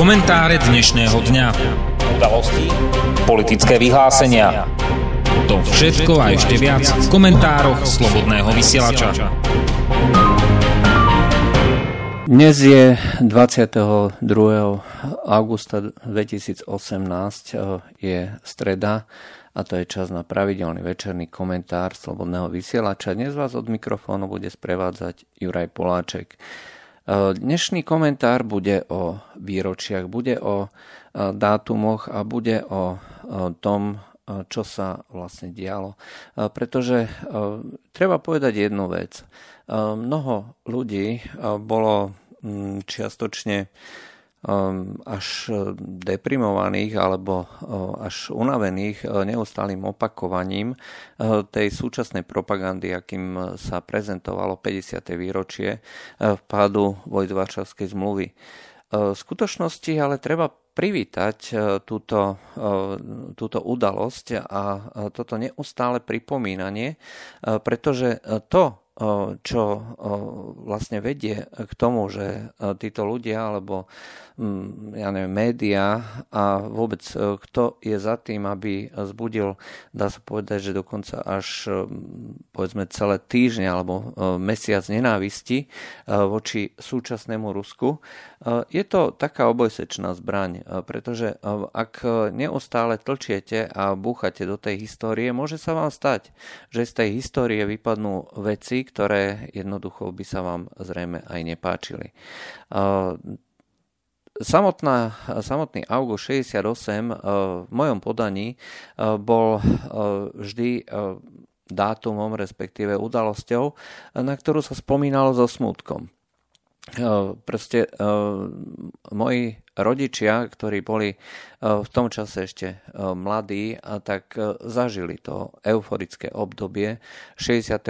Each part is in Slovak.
Komentáre dnešného dňa. Udalosti, politické vyhlásenia. To všetko a ešte viac v komentároch Slobodného vysielača. Dnes je 22. augusta 2018, je streda a to je čas na pravidelný večerný komentár Slobodného vysielača. Dnes vás od mikrofónu bude sprevádzať Juraj Poláček. E, dnešný komentár bude o výročiach, bude o e, dátumoch a bude o tom, e, čo sa vlastne dialo. Pretože treba povedať jednu vec. Mnoho ľudí bolo čiastočne Um, až uh, deprimovaných alebo uh, až unavených uh, neustálým opakovaním tej súčasnej propagandy, akým sa prezentovalo 50. výročie vpádu Vojtvaršavskej zmluvy. V skutočnosti ale treba privítať túto, túto udalosť a toto neustále pripomínanie, pretože to, čo vlastne vedie k tomu, že títo ľudia alebo mm, ja neviem, média a vôbec kto je za tým, aby zbudil, dá sa povedať, že dokonca až povedzme celé týždne alebo mesiac nenávisti voči súčasnému Rusku, je to taká obojsečná zbraň, pretože ak neustále tlčiete a búchate do tej histórie, môže sa vám stať, že z tej histórie vypadnú veci, ktoré jednoducho by sa vám zrejme aj nepáčili. Samotná, samotný august 68 v mojom podaní bol vždy dátumom, respektíve udalosťou, na ktorú sa spomínalo so smutkom. Proste moji rodičia, ktorí boli v tom čase ešte mladí, tak zažili to euforické obdobie 68.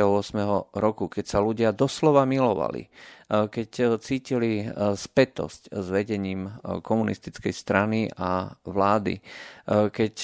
roku, keď sa ľudia doslova milovali keď cítili spätosť s vedením komunistickej strany a vlády, keď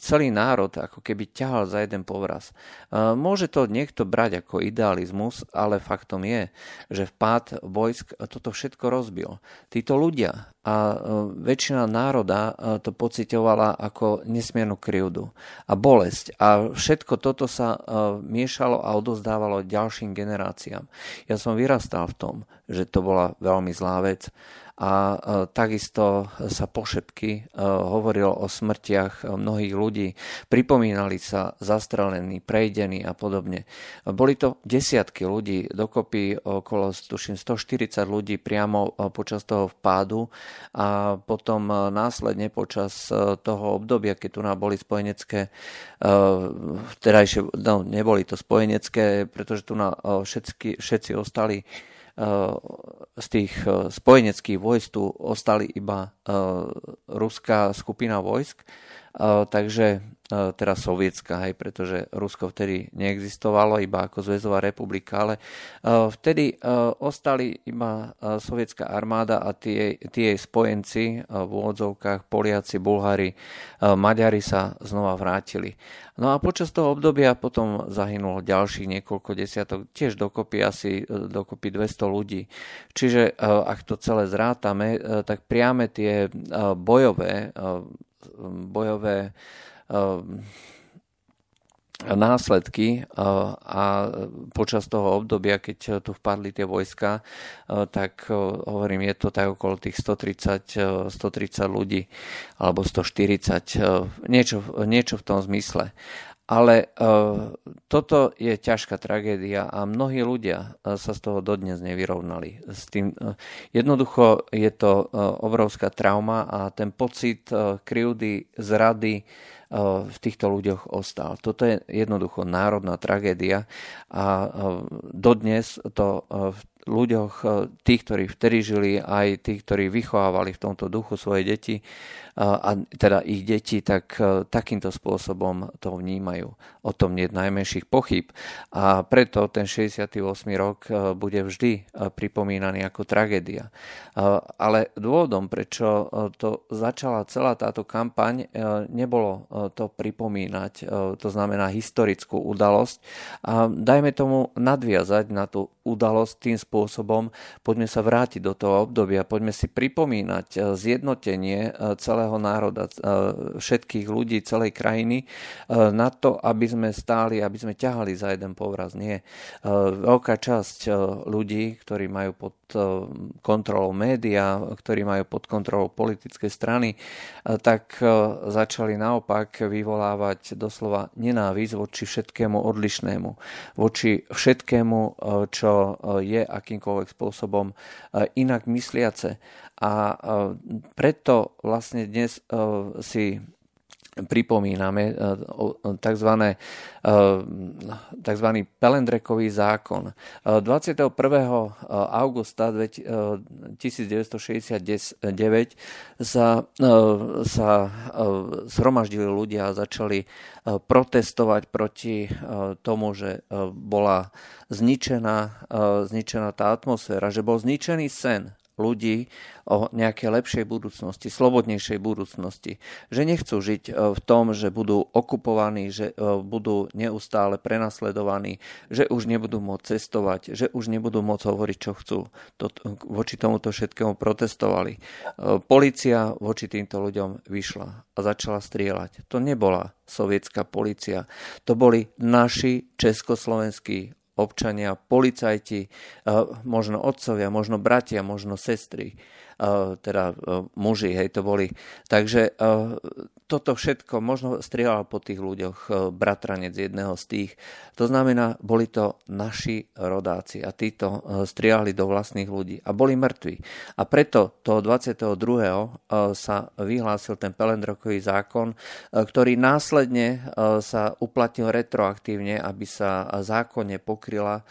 celý národ ako keby ťahal za jeden povraz. Môže to niekto brať ako idealizmus, ale faktom je, že vpád vojsk toto všetko rozbil. Títo ľudia a väčšina národa to pocitovala ako nesmiernu krivdu a bolesť. A všetko toto sa miešalo a odozdávalo ďalším generáciám. Ja som vyrastal v tom, že to bola veľmi zlá vec a takisto sa pošepky e, hovorilo o smrtiach mnohých ľudí. Pripomínali sa zastrelení, prejdení a podobne. Boli to desiatky ľudí, dokopy okolo tuším 140 ľudí priamo e, počas toho vpádu a potom e, následne počas toho obdobia, keď tu nám boli spojenecké, vtedajšie, no neboli to spojenecké, pretože tu na všetky, všetci ostali z tých e, spojeneckých vojsk tu ostali iba e, ruská skupina vojsk, takže teraz sovietská, hej, pretože Rusko vtedy neexistovalo iba ako zväzová republika, ale vtedy ostali iba sovietská armáda a tie, tie spojenci v úvodzovkách Poliaci, Bulhári, Maďari sa znova vrátili. No a počas toho obdobia potom zahynulo ďalších niekoľko desiatok, tiež dokopy asi dokopy 200 ľudí. Čiže ak to celé zrátame, tak priame tie bojové, bojové následky a počas toho obdobia, keď tu vpadli tie vojska, tak hovorím, je to tak okolo tých 130, 130 ľudí alebo 140, niečo, niečo v tom zmysle. Ale uh, toto je ťažká tragédia a mnohí ľudia uh, sa z toho dodnes nevyrovnali. S tým, uh, jednoducho je to uh, obrovská trauma a ten pocit uh, krivdy, zrady uh, v týchto ľuďoch ostal. Toto je jednoducho národná tragédia a uh, dodnes to uh, v ľuďoch, tých, ktorí vtedy žili, aj tých, ktorí vychovávali v tomto duchu svoje deti, a teda ich deti, tak e, takýmto spôsobom to vnímajú. O tom nie je najmenších pochyb. A preto ten 68. rok e, bude vždy e, pripomínaný ako tragédia. Ale dôvodom, prečo to začala celá táto kampaň, nebolo to pripomínať, to znamená historickú udalosť. A dajme tomu nadviazať na tú udalosť tým spôsobom, poďme sa vrátiť do toho obdobia, poďme si pripomínať zjednotenie celého národa, všetkých ľudí, celej krajiny na to, aby sme stáli, aby sme ťahali za jeden povraz. Nie. Veľká časť ľudí, ktorí majú pod kontrolou média, ktorí majú pod kontrolou politické strany, tak začali naopak vyvolávať doslova nenávisť voči všetkému odlišnému, voči všetkému, čo je akýmkoľvek spôsobom inak mysliace. A preto vlastne dnes si pripomíname tzv. tzv. Pelendrekový zákon. 21. augusta 1969 sa, sa zhromaždili ľudia a začali protestovať proti tomu, že bola zničená, zničená tá atmosféra, že bol zničený sen ľudí o nejakej lepšej budúcnosti, slobodnejšej budúcnosti. Že nechcú žiť e, v tom, že budú okupovaní, že e, budú neustále prenasledovaní, že už nebudú môcť cestovať, že už nebudú môcť hovoriť, čo chcú. To, voči tomuto všetkému protestovali. E, polícia voči týmto ľuďom vyšla a začala strieľať. To nebola sovietská policia. To boli naši československí občania, policajti, možno otcovia, možno bratia, možno sestry, teda muži, hej, to boli. Takže toto všetko možno strieľal po tých ľuďoch bratranec jedného z tých. To znamená, boli to naši rodáci a títo strieľali do vlastných ľudí a boli mŕtvi. A preto toho 22. sa vyhlásil ten Pelendrokový zákon, ktorý následne sa uplatnil retroaktívne, aby sa zákonne pokryla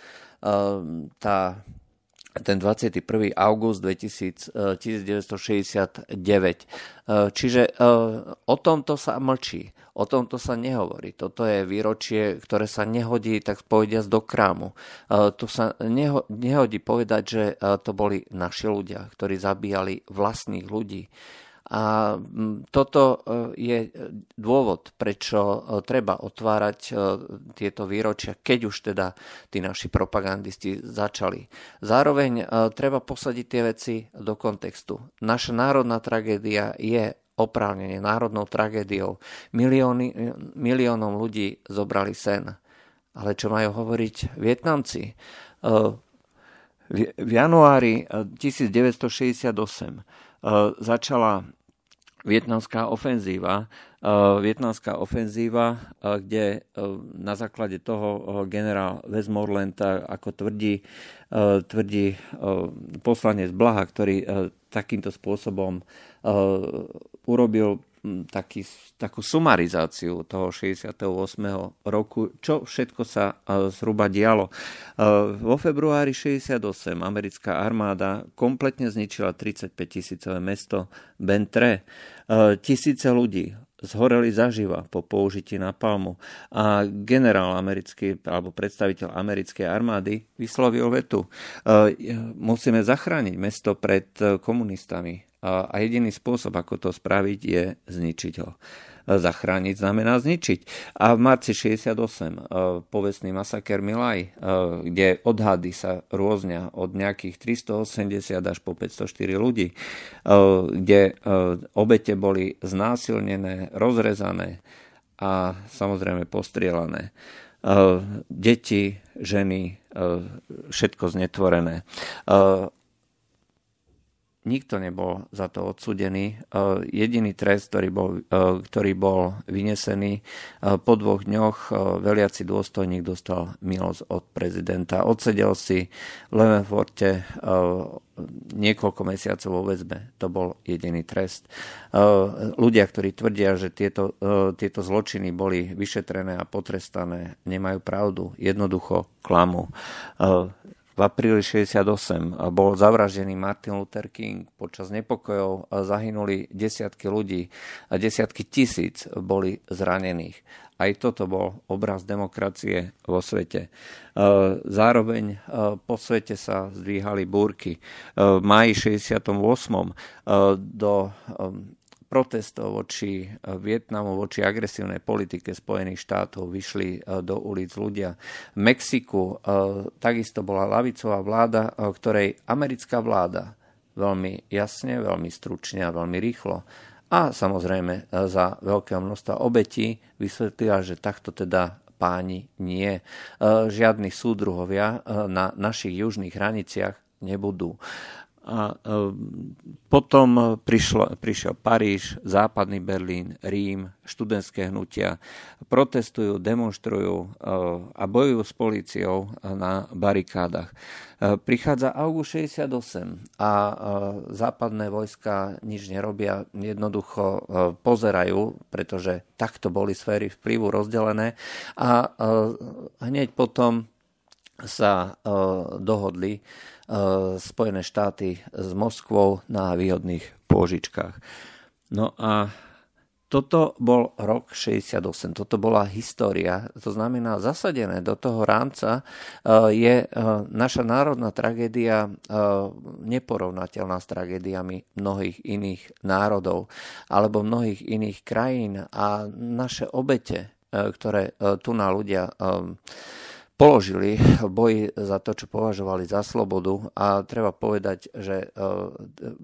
tá ten 21. august 2000, 1969. Eh, eh, čiže eh, o tomto sa mlčí, o tomto sa nehovorí. Toto je výročie, ktoré sa nehodí, tak povediať, do krámu. Tu sa nehodí povedať, že to boli naši ľudia, ktorí zabíjali vlastných ľudí. A toto e, je dôvod, prečo e, treba otvárať e, tieto výročia, keď už teda tí naši propagandisti začali. Zároveň treba posadiť tie veci do kontextu. Naša národná tragédia je oprávnene národnou tragédiou. Milióny, miliónom ľudí zobrali sen. Ale čo majú hovoriť Vietnamci? V januári 1968 začala vietnamská ofenzíva, vietnamská ofenzíva, kde na základe toho generál Westmoreland, ako tvrdí, tvrdí poslanec Blaha, ktorý takýmto spôsobom urobil taký, takú sumarizáciu toho 68. roku, čo všetko sa zhruba dialo. Vo februári 68 americká armáda kompletne zničila 35 tisícové mesto Bentre. Tisíce ľudí zhoreli zaživa po použití napalmu a generál americký alebo predstaviteľ americkej armády vyslovil vetu. Musíme zachrániť mesto pred komunistami a jediný spôsob, ako to spraviť, je zničiť ho. Zachrániť znamená zničiť. A v marci 68 e, povestný masaker Milaj, kde odhady sa rôznia od nejakých 380 až po 504 ľudí, kde obete boli znásilnené, rozrezané a samozrejme postrielané. Deti, ženy, všetko znetvorené nikto nebol za to odsudený. E, jediný trest, ktorý bol, e, ktorý bol vynesený e, po dvoch dňoch, veliaci dôstojník dostal milosť od prezidenta. Odsedel si v Levenforte niekoľko mesiacov vo väzbe. To bol jediný trest. Ľudia, ktorí tvrdia, že tieto, tieto zločiny boli vyšetrené a potrestané, nemajú pravdu. Jednoducho klamu v apríli 68 bol zavraždený Martin Luther King. Počas nepokojov zahynuli desiatky ľudí a desiatky tisíc boli zranených. Aj toto bol obraz demokracie vo svete. Zároveň po svete sa zdvíhali búrky. V maji 68 do protestov voči Vietnamu, voči agresívnej politike Spojených štátov vyšli do ulic ľudia. V Mexiku takisto bola lavicová vláda, ktorej americká vláda veľmi jasne, veľmi stručne a veľmi rýchlo a samozrejme za veľkého množstva obetí vysvetlila, že takto teda páni nie. Žiadni súdruhovia na našich južných hraniciach nebudú. A e, potom prišlo, prišiel Paríž, západný Berlín, Rím, študentské hnutia. Protestujú, demonstrujú e, a bojujú s políciou na barikádach. Prichádza august 68 a západné vojska nič nerobia, jednoducho pozerajú, pretože takto boli sféry vplyvu rozdelené a hneď potom sa dohodli Eh, Spojené štáty s Moskvou na výhodných pôžičkách. No a toto bol rok 68, toto bola história, to znamená zasadené do toho rámca eh, je eh, naša národná tragédia neporovnateľná s tragédiami mnohých iných národov alebo mnohých iných krajín. A naše obete, ktoré tu na ľudia položili v boji za to, čo považovali za slobodu a treba povedať, že e,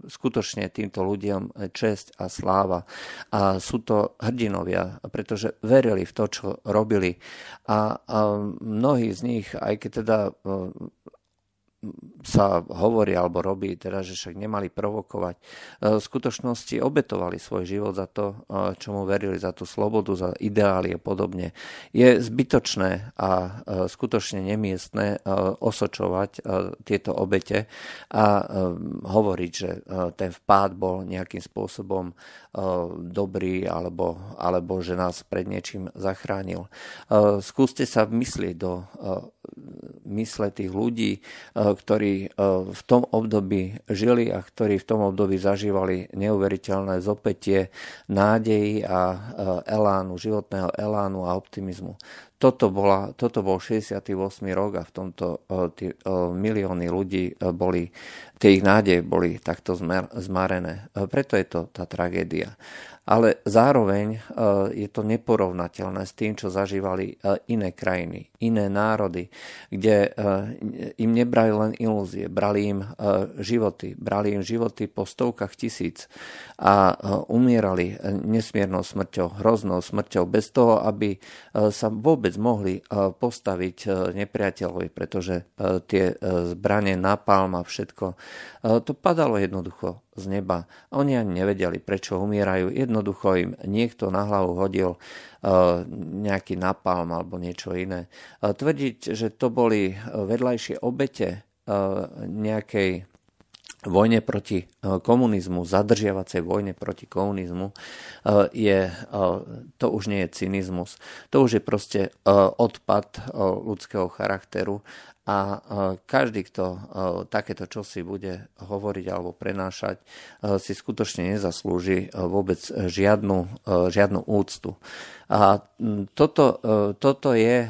skutočne týmto ľuďom čest a sláva. A sú to hrdinovia, pretože verili v to, čo robili. A, mnohí z nich, aj keď teda e, sa hovorí alebo robí, teda, že však nemali provokovať. E, v skutočnosti obetovali svoj život za to, e, čomu verili, za tú slobodu, za ideály a podobne. Je zbytočné a e, skutočne nemiestné osočovať tieto obete a hovoriť, že ten vpád bol nejakým spôsobom dobrý alebo, alebo že nás pred niečím zachránil. Skúste sa vmyslieť do mysle tých ľudí, ktorí e, v tom období žili a ktorí v tom období zažívali neuveriteľné zopetie nádejí a e, elánu, životného elánu a optimizmu. Toto, bola, toto bol 68. rok a v tomto e, tí, milióny ľudí boli, tie ich nádeje boli takto zmarené. Preto je to tá tragédia ale zároveň e, je to neporovnateľné s tým, čo zažívali e, iné krajiny, iné národy, kde e, im nebrali len ilúzie, brali im životy, brali im životy po stovkách tisíc a umierali nesmiernou smrťou, hroznou smrťou, bez toho, aby sa vôbec mohli postaviť nepriateľovi, pretože tie zbranie, napalm a všetko, to padalo jednoducho z neba. Oni ani nevedeli, prečo umierajú. Jednoducho im niekto na hlavu hodil uh, nejaký napalm alebo niečo iné. Uh, tvrdiť, že to boli vedľajšie obete nejakej vojne proti komunizmu, zadržiavacej vojne proti komunizmu, je, to už nie je cynizmus. To už je proste odpad ľudského charakteru a každý, kto takéto čosi bude hovoriť alebo prenášať, si skutočne nezaslúži vôbec žiadnu, žiadnu úctu. A toto, e, toto je e,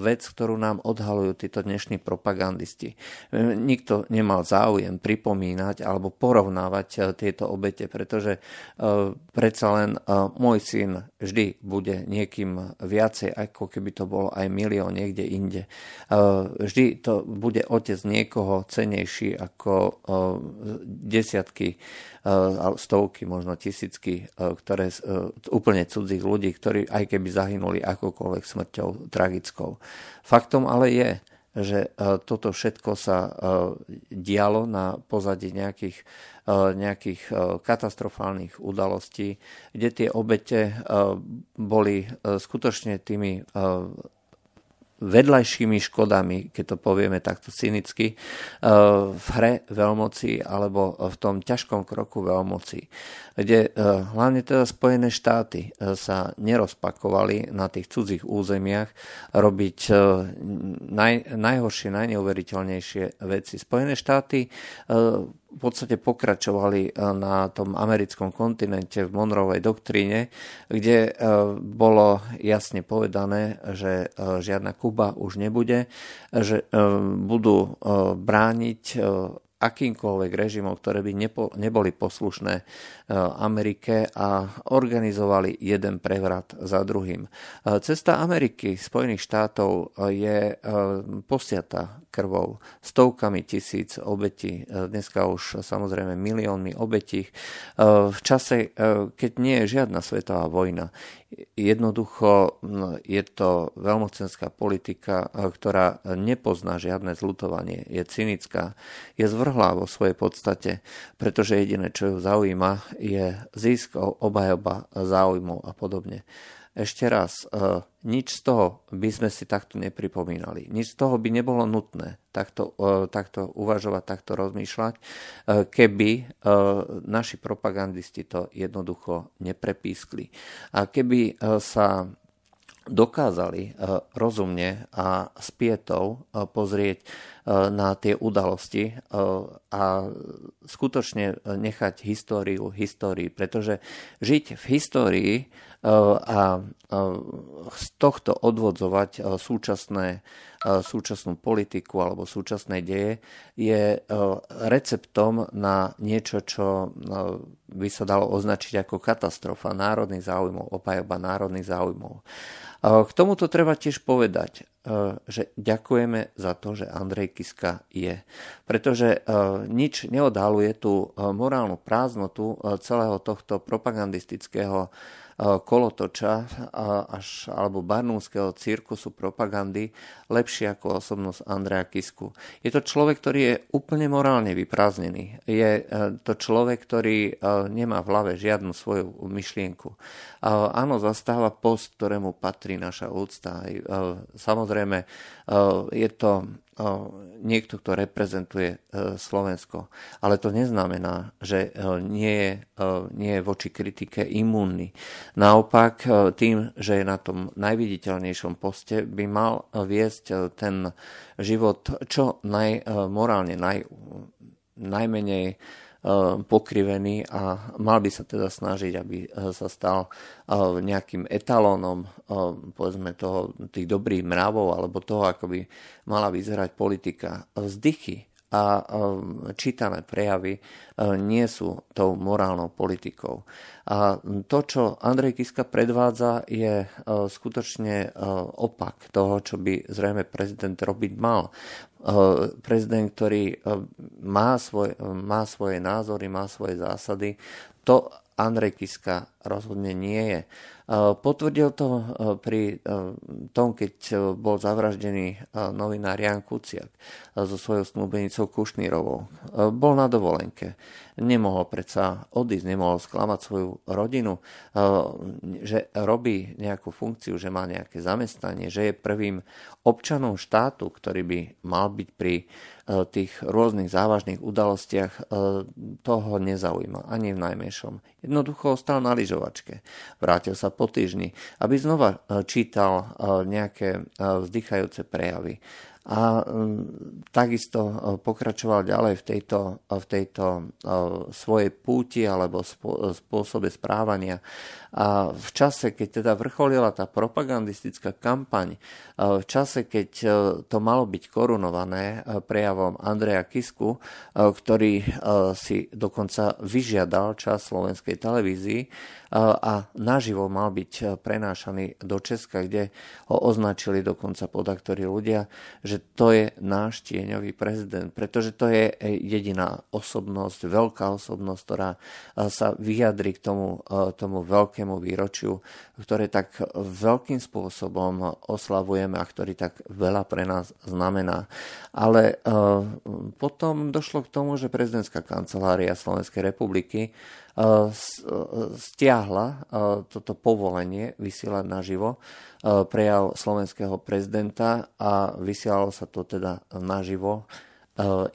vec, ktorú nám odhalujú títo dnešní propagandisti. E, nikto nemal záujem pripomínať alebo porovnávať tieto obete, pretože predsa len môj syn vždy bude niekým viacej, ako keby to bolo aj milión niekde inde. Vždy to bude otec niekoho cenejší ako desiatky stovky, možno tisícky, ktoré, úplne cudzích ľudí, ktorí aj keby zahynuli akokoľvek smrťou tragickou. Faktom ale je, že toto všetko sa dialo na pozadí nejakých, nejakých katastrofálnych udalostí, kde tie obete boli skutočne tými vedľajšími škodami, keď to povieme takto cynicky, eh, v hre veľmoci alebo v tom ťažkom kroku veľmoci, kde eh, hlavne teda Spojené štáty eh, sa nerozpakovali na tých cudzích územiach robiť naj, najhoršie, najneuveriteľnejšie veci. Spojené štáty v podstate pokračovali na tom americkom kontinente v Monrovej doktríne, kde bolo jasne povedané, že žiadna Kuba už nebude, že budú brániť akýmkoľvek režimom, ktoré by neboli poslušné Amerike a organizovali jeden prevrat za druhým. Cesta Ameriky, Spojených štátov je posiata krvou, stovkami tisíc obetí, dneska už samozrejme miliónmi obetí. V čase, keď nie je žiadna svetová vojna, Jednoducho je to veľmocenská politika, ktorá nepozná žiadne zlutovanie, je cynická, je zvrhlá vo svojej podstate, pretože jediné, čo ju zaujíma, je zisk, obajoba záujmov a podobne. Ešte raz, e, nič z toho by sme si takto nepripomínali. Nič z toho by nebolo nutné takto, e, takto uvažovať, takto rozmýšľať, e, keby naši propagandisti to jednoducho neprepískli. A keby sa dokázali rozumne a s pietou pozrieť na tie udalosti a skutočne nechať históriu histórii, pretože žiť v histórii a z tohto odvodzovať súčasné, súčasnú politiku alebo súčasné deje je receptom na niečo, čo by sa dalo označiť ako katastrofa národných záujmov, opájoba národných záujmov. K tomuto treba tiež povedať, že ďakujeme za to, že Andrej Kiska je. Pretože nič neodhaluje tú morálnu prázdnotu celého tohto propagandistického kolotoča až, alebo barnúského cirkusu propagandy lepšie ako osobnosť Andreja Kisku. Je to človek, ktorý je úplne morálne vyprázdnený. Je e, to človek, ktorý e, nemá v hlave žiadnu svoju myšlienku. Áno, zastáva post, ktorému patrí naša úcta. E, samozrejme, je to niekto, kto reprezentuje e, Slovensko. Ale to neznamená, že e, nie je, e, nie je voči kritike imúnny. Naopak, tým, že je na tom najviditeľnejšom poste, by mal viesť ten život čo naj, morálne naj, najmenej pokrivený a mal by sa teda snažiť, aby eh, sa stal eh, nejakým etalónom povedzme toho, tých dobrých mravov alebo toho, ako by mala vyzerať politika. Vzdychy a čítané prejavy nie sú tou morálnou politikou. A to, čo Andrej Kiska predvádza, je skutočne opak toho, čo by zrejme prezident robiť mal. Prezident, ktorý má, svoj, má svoje názory, má svoje zásady, to Andrej Kiska rozhodne nie je. Potvrdil to e, pri e, tom, keď e, bol zavraždený novinár Jan Kuciak so svojou snúbenicou Kušnírovou. Bol na dovolenke. Nemohol predsa odísť, nemohol sklamať svoju rodinu, že robí nejakú funkciu, že má nejaké zamestnanie, že je prvým občanom štátu, ktorý by mal byť pri tých rôznych závažných udalostiach, toho nezaujíma ani v najmenšom. Jednoducho ostal na lyžovačke. Vrátil sa po týždni, aby znova e, čítal e, nejaké e, vzdychajúce prejavy. A takisto pokračoval ďalej v tejto, v tejto svojej púti alebo spôsobe správania. A v čase, keď teda vrcholila tá propagandistická kampaň, v čase, keď to malo byť korunované prejavom Andreja Kisku, ktorý si dokonca vyžiadal čas slovenskej televízii, a naživo mal byť e, prenášaný do Česka, kde ho označili dokonca podaktorí ľudia, že to je náš tieňový prezident, pretože to je jediná osobnosť, veľká osobnosť, ktorá e, sa vyjadri k tomu, tomu veľkému výročiu, ktoré tak veľkým spôsobom oslavujeme a ktorý tak veľa pre nás znamená. Ale potom došlo k tomu, že prezidentská kancelária Slovenskej republiky stiahla toto povolenie vysielať naživo prejav slovenského prezidenta a vysielalo sa to teda naživo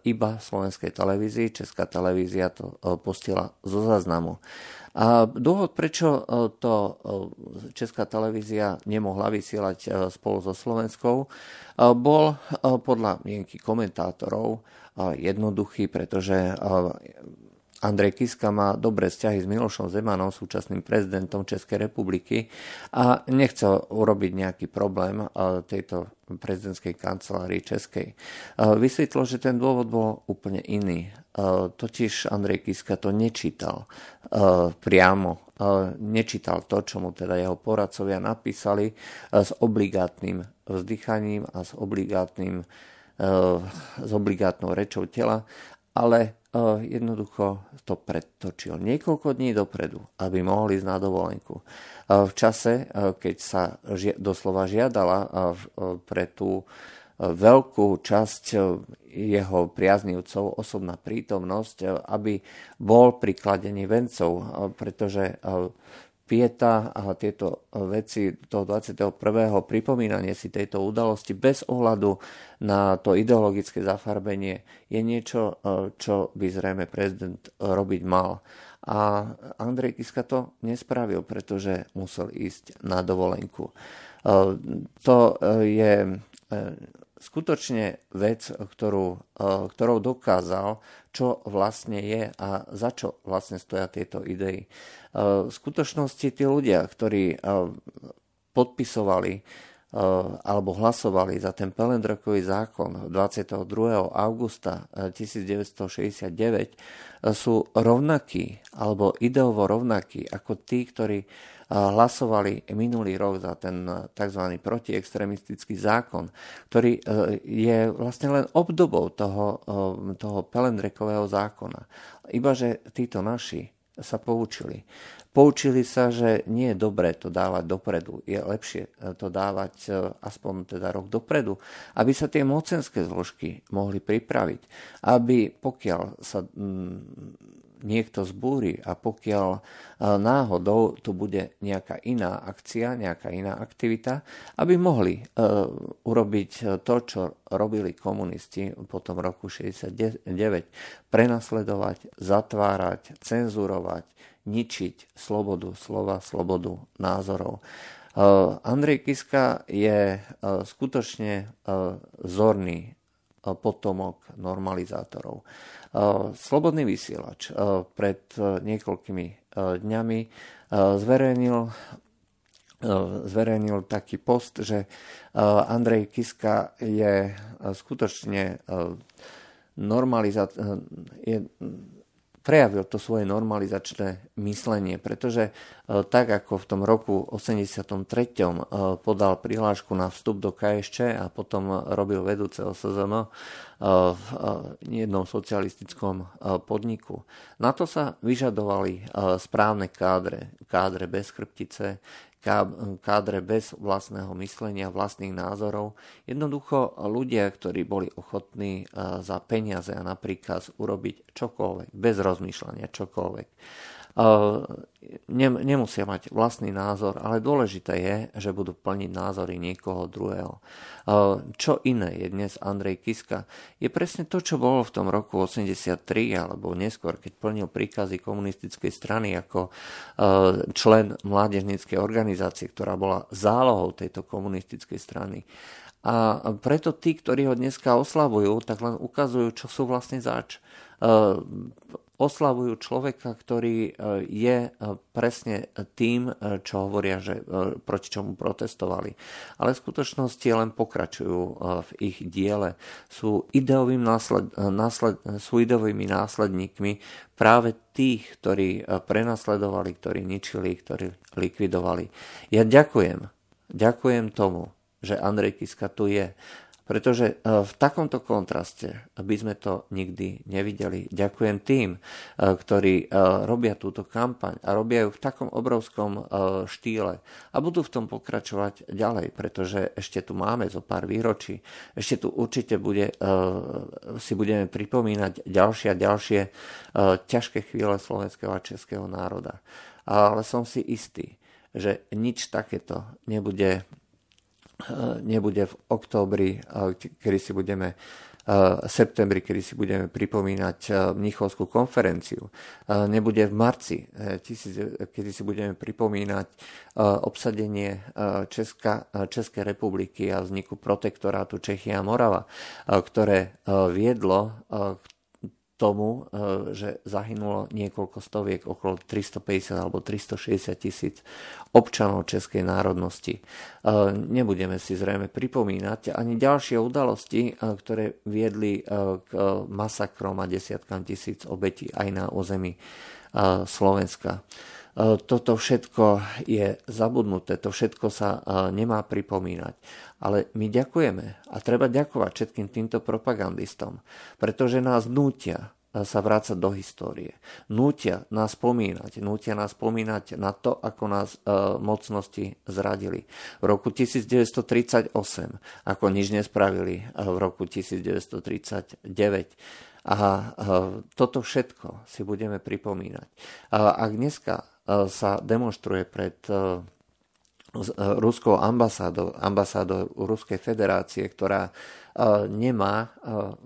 iba v slovenskej televízii. Česká televízia to postila zo záznamu. A dôvod, prečo to Česká televízia nemohla vysielať spolu so Slovenskou, bol podľa mienky komentátorov jednoduchý, pretože Andrej Kiska má dobré vzťahy s Milošom Zemanom, súčasným prezidentom Českej republiky a nechcel urobiť nejaký problém tejto prezidentskej kancelárii Českej. Vysvetlo, že ten dôvod bol úplne iný. Totiž Andrej Kiska to nečítal priamo, nečítal to, čo mu teda jeho poradcovia napísali s obligátnym vzdychaním a s obligátnym s obligátnou rečou tela, ale jednoducho to predtočil niekoľko dní dopredu, aby mohli ísť na dovolenku. V čase, keď sa doslova žiadala pre tú veľkú časť jeho priaznivcov osobná prítomnosť, aby bol pri kladení vencov, pretože pieta a tieto veci toho 21. pripomínanie si tejto udalosti bez ohľadu na to ideologické zafarbenie je niečo, e, čo by zrejme prezident robiť mal. A Andrej Kiska to nespravil, pretože musel ísť na dovolenku. E, to e, je skutočne vec, ktorú, ktorou dokázal, čo vlastne je a za čo vlastne stoja tieto idei. V skutočnosti tí ľudia, ktorí podpisovali alebo hlasovali za ten Pelendrokový zákon 22. augusta 1969 sú rovnakí alebo ideovo rovnakí ako tí, ktorí hlasovali minulý rok za ten tzv. protiextremistický zákon, ktorý je vlastne len obdobou toho, toho Pelendrekového zákona. Ibaže títo naši sa poučili. Poučili sa, že nie je dobré to dávať dopredu. Je lepšie to dávať e, aspoň teda rok dopredu, aby sa tie mocenské zložky mohli pripraviť. Aby pokiaľ sa niekto zbúri a pokiaľ e, náhodou tu bude nejaká iná akcia, nejaká iná aktivita, aby mohli uh, urobiť to, čo robili komunisti po tom roku 69, prenasledovať, zatvárať, cenzurovať, ničiť slobodu slova, slobodu názorov. Andrej Kiska je skutočne vzorný potomok normalizátorov. Slobodný vysielač pred niekoľkými dňami zverejnil, zverejnil taký post, že Andrej Kiska je skutočne normalizátor, je prejavil to svoje normalizačné myslenie, pretože e, tak ako v tom roku 83. E, podal prihlášku na vstup do KSČ a potom robil vedúceho SZM e, v jednom socialistickom podniku. Na to sa vyžadovali správne kádre, kádre bez chrbtice, kádre bez vlastného myslenia, vlastných názorov. Jednoducho ľudia, ktorí boli ochotní e, za peniaze a na príkaz urobiť čokoľvek, bez rozmýšľania čokoľvek. Nemusia mať vlastný názor, ale dôležité je, že budú plniť názory niekoho druhého. Čo iné je dnes Andrej Kiska? Je presne to, čo bolo v tom roku 83 alebo neskôr, keď plnil príkazy komunistickej strany ako člen mládežníckej organizácie, ktorá bola zálohou tejto komunistickej strany. A preto tí, ktorí ho dneska oslavujú, tak len ukazujú, čo sú vlastne zač oslavujú človeka, ktorý e, je e, presne tým, e, čo hovoria, že proti čomu protestovali. Ale v skutočnosti len pokračujú v ich diele. Sú, ideovým násled, násled, sú ideovými následníkmi práve tých, ktorí prenasledovali, ktorí ničili, ktorí likvidovali. Ja ďakujem. Ďakujem tomu, že Andrej Kiska tu je pretože e, v takomto kontraste by sme to nikdy nevideli. Ďakujem tým, e, ktorí e, robia túto kampaň a robia ju v takom obrovskom štýle a budú v tom pokračovať ďalej, pretože ešte tu máme zo pár výročí. Ešte tu určite bude, si budeme pripomínať ďalšie a ďalšie ťažké chvíle slovenského a českého národa. Ale som si istý, že nič takéto nebude nebude v októbri, kedy si budeme septembri, kedy si budeme pripomínať Mnichovskú konferenciu. Nebude v marci, kedy si budeme pripomínať obsadenie Česka, Českej republiky a vzniku protektorátu Čechy a Morava, ktoré viedlo k tomu, že zahynulo niekoľko stoviek, okolo 350 alebo 360 tisíc občanov českej národnosti. Nebudeme si zrejme pripomínať ani ďalšie udalosti, ktoré viedli k masakrom a desiatkám tisíc obetí aj na území Slovenska. E, toto všetko je zabudnuté, to všetko sa e, nemá pripomínať. Ale my ďakujeme a treba ďakovať všetkým týmto propagandistom, pretože nás nútia e, sa vrácať do histórie. Nútia nás spomínať, nútia nás spomínať na to, ako nás e, mocnosti zradili. V roku 1938, ako nič nespravili v roku 1939. A toto všetko si budeme pripomínať. A ak dneska sa demonstruje pred e, e, ruskou ambasádou, ambasádou Ruskej federácie, ktorá nemá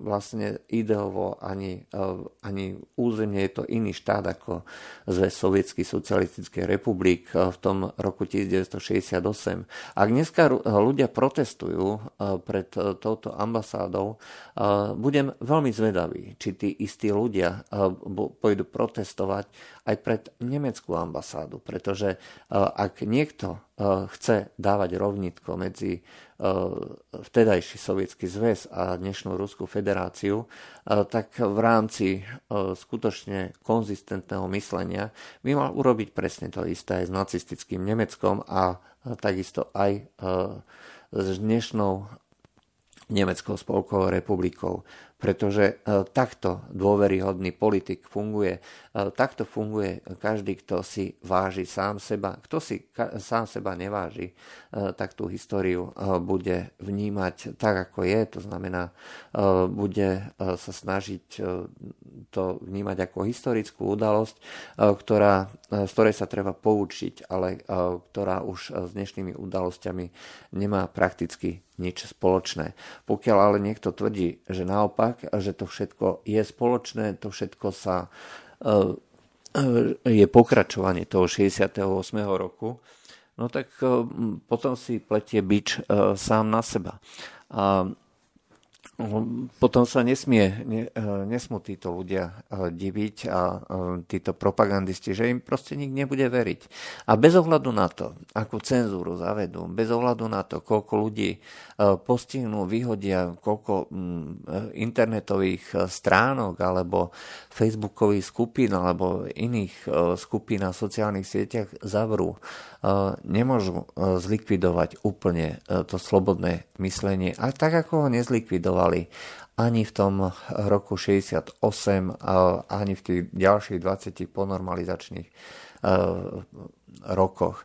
vlastne ideovo ani, ani územne, je to iný štát ako Zväz Sovietských socialistických republik v tom roku 1968. Ak dneska ľudia protestujú pred touto ambasádou, budem veľmi zvedavý, či tí istí ľudia pôjdu protestovať aj pred nemeckú ambasádu, pretože ak niekto chce dávať rovnitko medzi vtedajší sovietský zväz a dnešnú Ruskú federáciu, eh, tak v rámci eh, skutočne konzistentného myslenia by mal urobiť presne to isté aj s nacistickým Nemeckom a takisto aj s dnešnou Nemeckou spolkovou republikou pretože takto dôveryhodný politik funguje. E, takto funguje každý, kto si váži sám seba. Kto si sám seba neváži, e, tak tú históriu bude vnímať tak, ako je. To znamená, bude sa snažiť to vnímať ako historickú udalosť, ktorá, z ktorej sa treba poučiť, ale ktorá už s dnešnými udalosťami nemá prakticky nič spoločné. Pokiaľ ale niekto tvrdí, že naopak, že to všetko je spoločné, to všetko sa je pokračovanie toho 68. roku, no tak eh, potom si pletie bič sám na seba. A potom sa nesmie, ne, e, nesmú títo ľudia e, diviť a e, títo propagandisti, že im proste nik nebude veriť. A bez ohľadu na to, akú cenzúru zavedú, bez ohľadu na to, koľko ľudí postihnú, vyhodia, koľko internetových stránok alebo facebookových skupín alebo iných skupín na sociálnych sieťach zavrú, nemôžu zlikvidovať úplne to slobodné myslenie. A tak, ako ho nezlikvidovali ani v tom roku 68, ani v tých ďalších 20 ponormalizačných rokoch.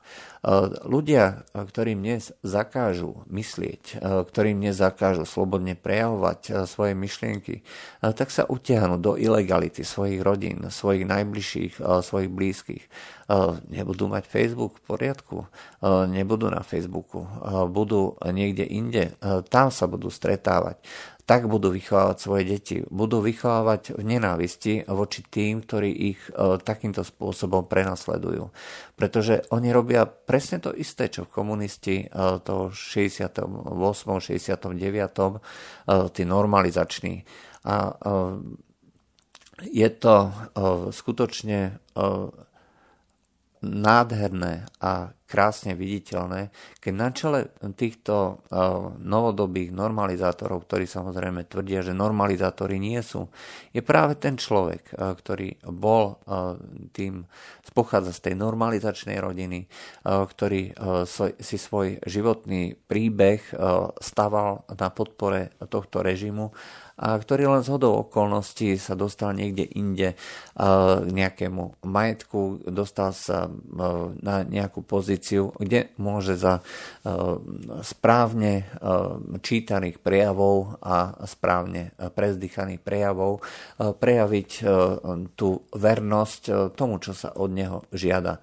Ľudia, ktorým dnes zakážu myslieť, ktorým dnes zakážu slobodne prejavovať svoje myšlienky, tak sa utiahnu do ilegality svojich rodín, svojich najbližších, svojich blízkych. Nebudú mať Facebook v poriadku, nebudú na Facebooku, budú niekde inde, tam sa budú stretávať tak budú vychovávať svoje deti. Budú vychovávať v nenávisti voči tým, ktorí ich e, takýmto spôsobom prenasledujú. Pretože oni robia presne to isté, čo komunisti e, toho 68. 69. E, tí normalizační. A e, je to skutočne nádherné a krásne viditeľné, keď na čele týchto uh, novodobých normalizátorov, ktorí samozrejme tvrdia, že normalizátori nie sú, je práve ten človek, uh, ktorý bol uh, tým, pochádza z tej normalizačnej rodiny, ktorý si svoj životný príbeh staval na podpore tohto režimu a ktorý len z hodou okolností sa dostal niekde inde k nejakému majetku, dostal sa na nejakú pozíciu, kde môže za správne čítaných prejavov a správne prezdychaných prejavov prejaviť tú vernosť tomu, čo sa od neho žiada.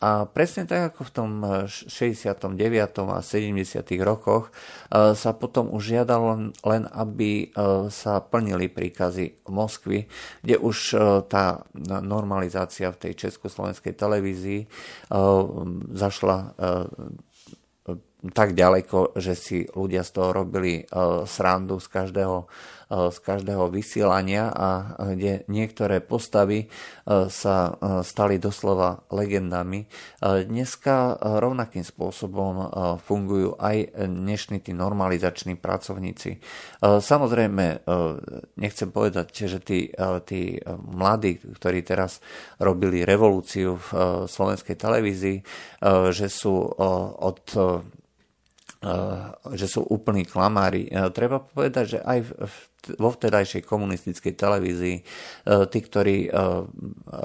A presne tak ako v tom 69. Eh, a 70. rokoch eh, sa potom už žiadalo len, aby eh, sa plnili príkazy Moskvy, kde už tá normalizácia v tej československej televízii zašla tak ďaleko, že si ľudia z toho robili srandu z každého z každého vysielania a kde niektoré postavy sa stali doslova legendami. Dneska rovnakým spôsobom fungujú aj dnešní tí normalizační pracovníci. Samozrejme, nechcem povedať, že tí, tí mladí, ktorí teraz robili revolúciu v slovenskej televízii, že sú od že sú úplní klamári. Treba povedať, že aj vo vtedajšej komunistickej televízii e, tí, ktorí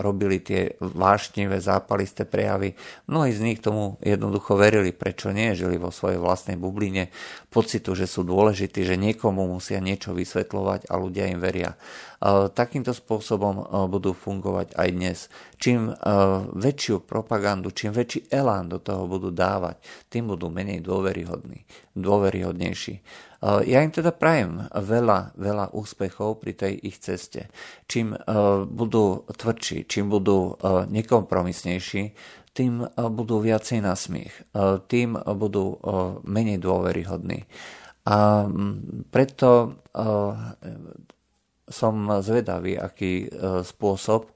robili tie vášnivé, zápalisté prejavy, mnohí z nich tomu jednoducho verili, prečo nie, žili vo svojej vlastnej bubline pocitu, že sú dôležití, že niekomu musia niečo vysvetľovať a ľudia im veria. E, takýmto spôsobom budú fungovať aj dnes. Čím väčšiu propagandu, čím väčší elán do toho budú dávať, tým budú menej dôveryhodní, dôveryhodnejší. Ja im teda prajem veľa, veľa úspechov pri tej ich ceste. Čím budú tvrdší, čím budú nekompromisnejší, tým budú viacej na smiech, tým budú menej dôveryhodní. A preto som zvedavý, aký spôsob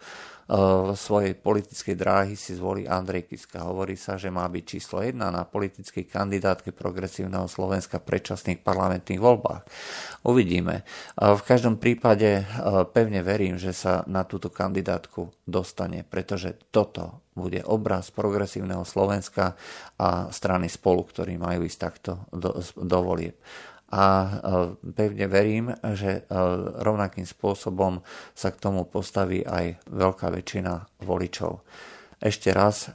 svojej politickej dráhy si zvolí Andrej Kiska. Hovorí sa, že má byť číslo 1 na politickej kandidátke progresívneho Slovenska v predčasných parlamentných voľbách. Uvidíme. V každom prípade pevne verím, že sa na túto kandidátku dostane, pretože toto bude obraz progresívneho Slovenska a strany spolu, ktorí majú ísť takto do, do volieb a e, pevne verím, že e, rovnakým spôsobom sa k tomu postaví aj veľká väčšina voličov. Ešte raz e,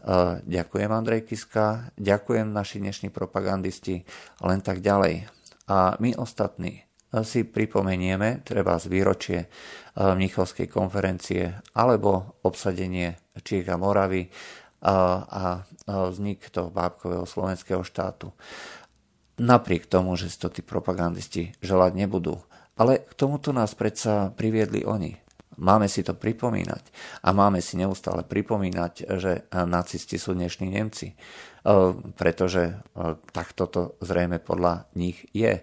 ďakujem Andrej Kiska, ďakujem naši dnešní propagandisti, len tak ďalej. A my ostatní si pripomenieme treba z výročie Mnichovskej konferencie alebo obsadenie Čiech a Moravy a vznik toho bábkového slovenského štátu napriek tomu, že si to tí propagandisti želať nebudú. Ale k tomuto nás predsa priviedli oni. Máme si to pripomínať a máme si neustále pripomínať, že nacisti sú dnešní Nemci, e, pretože e, takto to zrejme podľa nich je. E,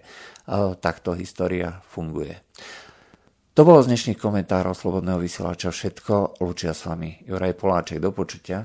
takto história funguje. To bolo z dnešných komentárov Slobodného vysielača všetko. Lučia s vami Juraj Poláček. Do počutia.